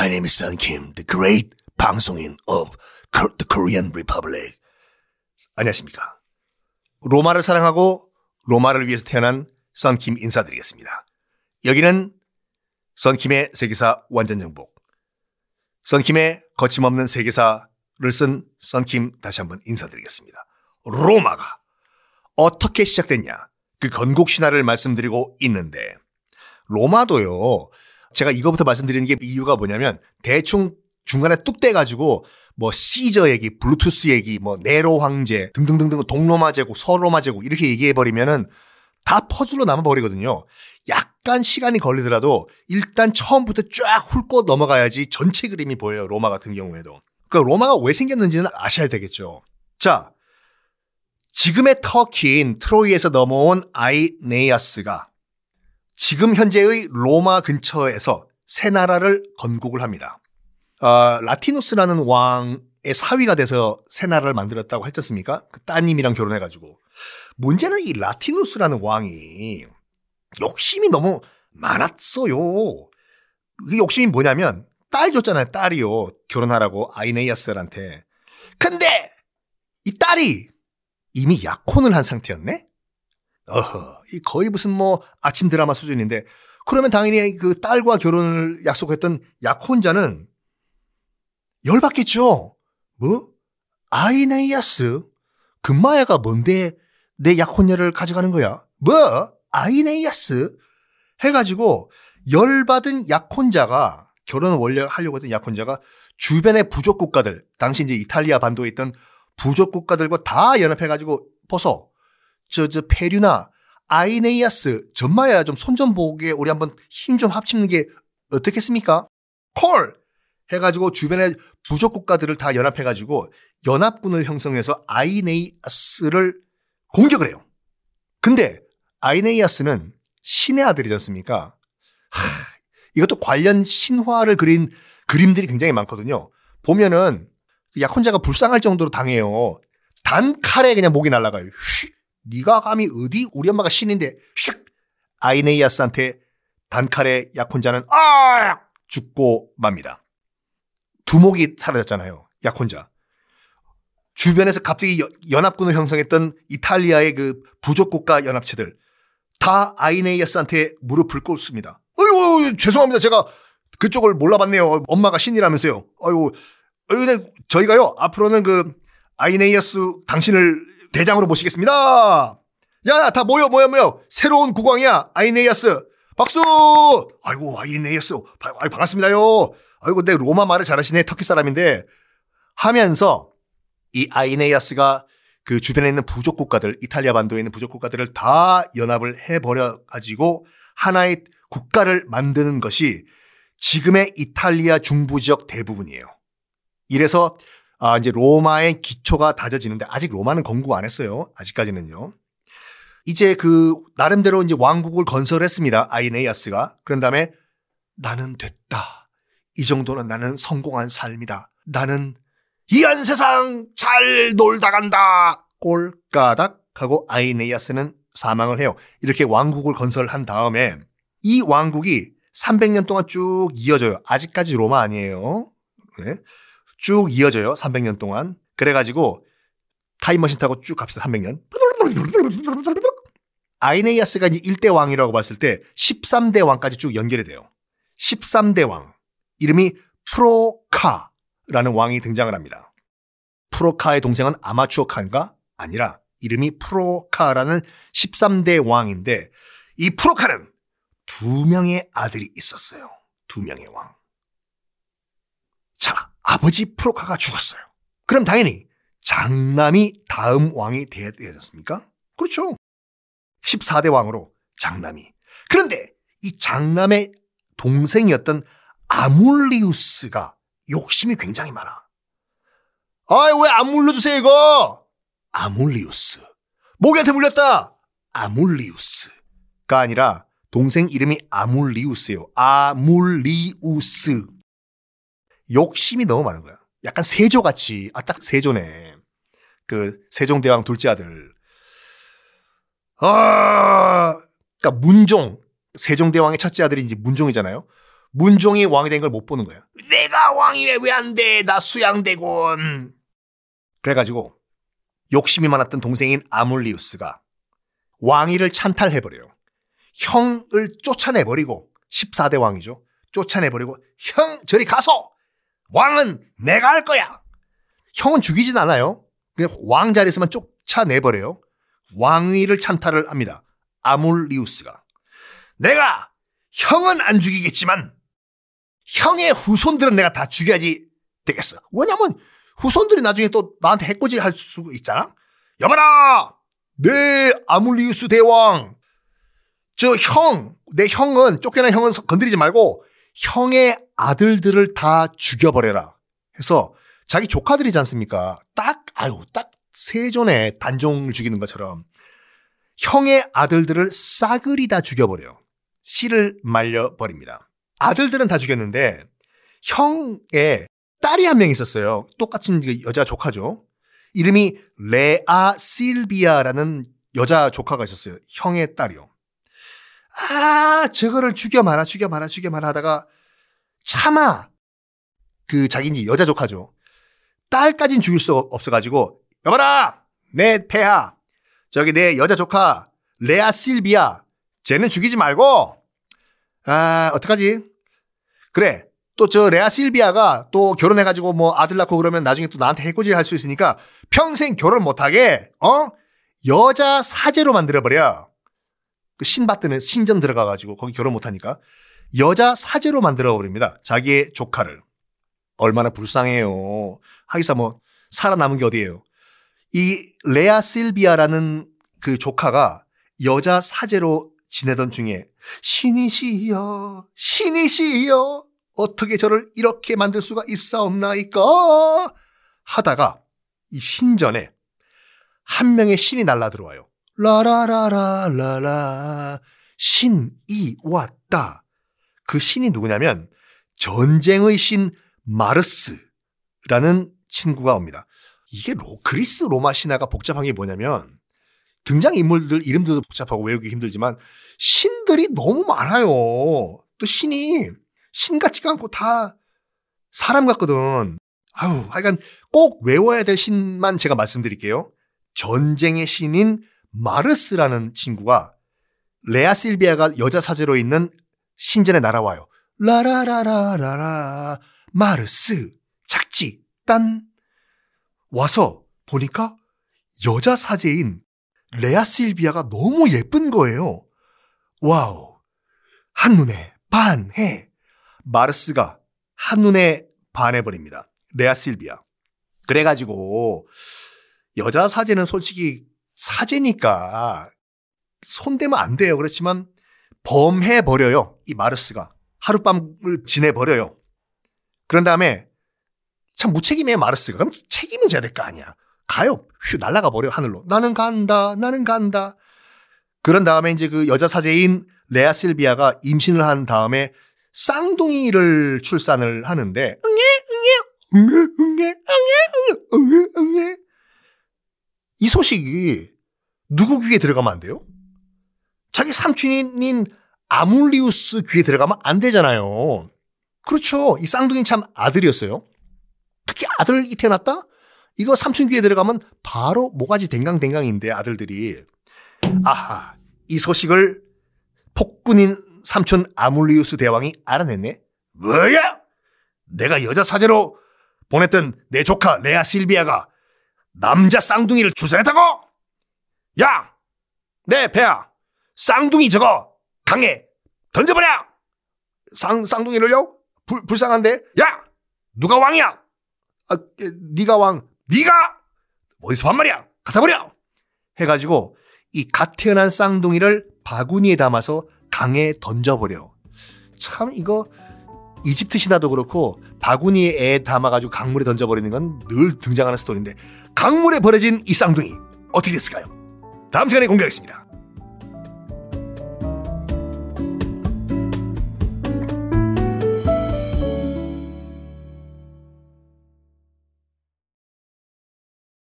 My name is Sun Kim, the great 방송인 of the Korean Republic. 안녕하십니까. 로마를 사랑하고 로마를 위해서 태어난 썬킴 인사드리겠습니다. 여기는 썬킴의 세계사 완전정복. 썬킴의 거침없는 세계사를 쓴 썬킴 다시 한번 인사드리겠습니다. 로마가 어떻게 시작됐냐? 그 건국 신화를 말씀드리고 있는데 로마도요. 제가 이거부터 말씀드리는 게 이유가 뭐냐면 대충 중간에 뚝 떼가지고 뭐 시저 얘기, 블루투스 얘기, 뭐 네로 황제 등등등등 동로마 제국, 서로마 제국 이렇게 얘기해 버리면은 다 퍼즐로 남아 버리거든요. 약간 시간이 걸리더라도 일단 처음부터 쫙 훑고 넘어가야지 전체 그림이 보여요. 로마 같은 경우에도. 그러니까 로마가 왜 생겼는지는 아셔야 되겠죠. 자, 지금의 터키인 트로이에서 넘어온 아이네이아스가 지금 현재의 로마 근처에서 새 나라를 건국을 합니다. 어, 라티누스라는 왕의 사위가 돼서 새 나라를 만들었다고 했지 않습니까? 그 따님이랑 결혼해가지고. 문제는 이 라티누스라는 왕이 욕심이 너무 많았어요. 그 욕심이 뭐냐면 딸 줬잖아요. 딸이요. 결혼하라고 아이네이아스한테. 근데 이 딸이 이미 약혼을 한 상태였네? 어허, 이 거의 무슨 뭐 아침 드라마 수준인데 그러면 당연히 그 딸과 결혼을 약속했던 약혼자는 열받겠죠? 뭐? 아이네이아스? 금마야가 뭔데 내 약혼녀를 가져가는 거야? 뭐? 아이네이아스? 해가지고 열받은 약혼자가 결혼을 원래 하려고 했던 약혼자가 주변의 부족 국가들, 당시 이제 이탈리아 반도에 있던 부족 국가들과 다 연합해가지고 벗어. 저, 저, 페류나 아이네이아스, 전마야 좀 손 좀 보게 우리 한번 힘 좀 합치는 게 어떻겠습니까? 콜! 해가지고 주변의 부족 국가들을 다 연합해가지고 연합군을 형성해서 아이네이아스를 공격을 해요. 근데 아이네이아스는 신의 아들이지 않습니까? 하, 이것도 관련 신화를 그린 그림들이 굉장히 많거든요. 보면은 약혼자가 불쌍할 정도로 당해요. 단 칼에 그냥 목이 날아가요. 휙! 네가 감히 어디 우리 엄마가 신인데 슉! 아이네이아스한테 단칼에 약혼자는 아! 죽고 맙니다. 두목이 사라졌잖아요. 약혼자. 주변에서 갑자기 연합군을 형성했던 이탈리아의 그 부족 국가 연합체들 다 아이네이아스한테 무릎을 꿇습니다. 어유 죄송합니다. 제가 그쪽을 몰라봤네요. 엄마가 신이라면서요. 어유 근데 저희가요 앞으로는 그 아이네이아스 당신을 대장으로 모시겠습니다. 야, 다 모여, 모여, 모여. 새로운 국왕이야. 아이네이아스. 박수! 아이고, 아이네이아스. 아이 반갑습니다요. 아이고, 내 로마 말을 잘하시네. 터키 사람인데. 하면서 이 아이네이아스가 그 주변에 있는 부족 국가들, 이탈리아 반도에 있는 부족 국가들을 다 연합을 해버려 가지고 하나의 국가를 만드는 것이 지금의 이탈리아 중부 지역 대부분이에요. 이래서 아, 이제 로마의 기초가 다져지는데 아직 로마는 건국 안 했어요. 아직까지는요. 이제 그 나름대로 이제 왕국을 건설했습니다. 아이네이아스가. 그런 다음에 나는 됐다. 이 정도는 나는 성공한 삶이다. 나는 이한 세상 잘 놀다 간다. 꼴까닥 하고 아이네이아스는 사망을 해요. 이렇게 왕국을 건설한 다음에 이 왕국이 300년 동안 쭉 이어져요. 아직까지 로마 아니에요. 네. 쭉 이어져요. 300년 동안. 그래가지고 타임머신 타고 쭉 갑시다. 300년. 아이네이아스가 이제 1대 왕이라고 봤을 때 13대 왕까지 쭉 연결이 돼요. 13대 왕. 이름이 프로카라는 왕이 등장을 합니다. 프로카의 동생은 아마추어 칸가 아니라 이름이 프로카라는 13대 왕인데 이 프로카는 두 명의 아들이 있었어요. 두 명의 왕. 자, 아버지 프로카가 죽었어요. 그럼 당연히 장남이 다음 왕이 되어야 되지 않습니까? 그렇죠. 14대 왕으로 장남이. 그런데 이 장남의 동생이었던 아몰리우스가 욕심이 굉장히 많아. 아이, 왜안 물려주세요, 이거? 아몰리우스. 모기한테 물렸다! 아몰리우스가 아니라 동생 이름이 아몰리우스예요. 아몰리우스. 욕심이 너무 많은 거야. 약간 세조같이, 아, 딱 세조네. 그, 세종대왕 둘째 아들. 아, 그니까 문종. 세종대왕의 첫째 아들이 이제 문종이잖아요. 문종이 왕이 된 걸 못 보는 거야. 내가 왕이 왜 안 돼? 나 수양대군. 그래가지고 욕심이 많았던 동생인 아물리우스가 왕위를 찬탈해버려요. 형을 쫓아내버리고 14대 왕이죠. 쫓아내버리고 형 저리 가서 왕은 내가 할 거야. 형은 죽이진 않아요. 그냥 왕 자리에서만 쫓아내버려요. 왕위를 찬탈을 합니다. 아물리우스가. 내가 형은 안 죽이겠지만 형의 후손들은 내가 다 죽여야지 되겠어. 왜냐면 후손들이 나중에 또 나한테 해코지 할 수 있잖아. 여봐라! 내 아물리우스 대왕. 저 형, 내 형은 쫓겨난 형은 건드리지 말고 형의 아들들을 다 죽여버려라. 해서 자기 조카들이지 않습니까? 딱, 아유, 딱 세존의 단종을 죽이는 것처럼 형의 아들들을 싸그리 다 죽여버려요. 씨를 말려버립니다. 아들들은 다 죽였는데 형의 딸이 한 명 있었어요. 똑같은 그 여자 조카죠. 이름이 레아 실비아라는 여자 조카가 있었어요. 형의 딸이요. 아, 저거를 죽여 마라, 죽여 마라, 죽여 마라 하다가 차마 그 자기인지 여자 조카죠. 딸까진 죽일 수 없어가지고 여봐라, 내 폐하, 저기 내 여자 조카 레아 실비아, 쟤는 죽이지 말고 아 어떡하지? 그래. 또 저 레아 실비아가 또 결혼해가지고 뭐 아들 낳고 그러면 나중에 또 나한테 해코지 할 수 있으니까 평생 결혼 못하게, 어? 여자 사제로 만들어버려. 그 신받드는 신전 들어가가지고 거기 결혼 못하니까 여자 사제로 만들어 버립니다. 자기의 조카를. 얼마나 불쌍해요. 하기사 뭐 살아남은 게 어디예요. 이 레아 실비아라는 그 조카가 여자 사제로 지내던 중에 신이시여 신이시여 어떻게 저를 이렇게 만들 수가 있사옵나이까 하다가 이 신전에 한 명의 신이 날라 들어와요. 라라라라라라 신이 왔다. 그 신이 누구냐면 전쟁의 신 마르스라는 친구가 옵니다. 이게 로, 그리스 로마 신화가 복잡한 게 뭐냐면 등장 인물들 이름들도 복잡하고 외우기 힘들지만 신들이 너무 많아요. 또 신이 신 같지가 않고 다 사람 같거든. 아유, 하여간 꼭 외워야 될 신만 제가 말씀드릴게요. 전쟁의 신인 마르스라는 친구가 레아 실비아가 여자 사제로 있는 신전에 날아와요. 라라라라라라 마르스 작지 딴 와서 보니까 여자 사제인 레아 실비아가 너무 예쁜 거예요. 와우. 한눈에 반해. 마르스가 한눈에 반해버립니다. 레아 실비아. 그래가지고 여자 사제는 솔직히 사제니까 손대면 안 돼요. 그렇지만 범해 버려요. 이 마르스가. 하룻밤을 지내 버려요. 그런 다음에 참 무책임해 마르스가. 그럼 책임은 져야 될 거 아니야. 가요. 휴 날아가 버려 하늘로. 나는 간다. 나는 간다. 그런 다음에 이제 그 여자 사제인 레아 실비아가 임신을 한 다음에 쌍둥이를 출산을 하는데 응애 응애 응애 응애 응애 응애 응애 이 소식이 누구 귀에 들어가면 안 돼요? 자기 삼촌인 아물리우스 귀에 들어가면 안 되잖아요. 그렇죠. 이 쌍둥이 참 아들이었어요. 특히 아들 이 태어났다? 이거 삼촌 귀에 들어가면 바로 모가지 댕강댕강인데 아들들이. 아하, 이 소식을 폭군인 삼촌 아물리우스 대왕이 알아냈네. 뭐야? 내가 여자 사제로 보냈던 내 조카 레아 실비아가 남자 쌍둥이를 출산했다고? 야! 내 배야! 쌍둥이 저거 강에 던져버려! 쌍, 쌍둥이를요? 불, 불쌍한데? 야! 누가 왕이야? 아, 네가 왕. 네가 어디서 반말이야? 갖다 버려. 해가지고 이갓 태어난 쌍둥이를 바구니에 담아서 강에 던져버려. 참 이거 이집트 신화도 그렇고 바구니에 애 담아가지고 강물에 던져버리는 건 늘 등장하는 스토리인데 강물에 버려진 이 쌍둥이 어떻게 됐을까요? 다음 시간에 공개하겠습니다.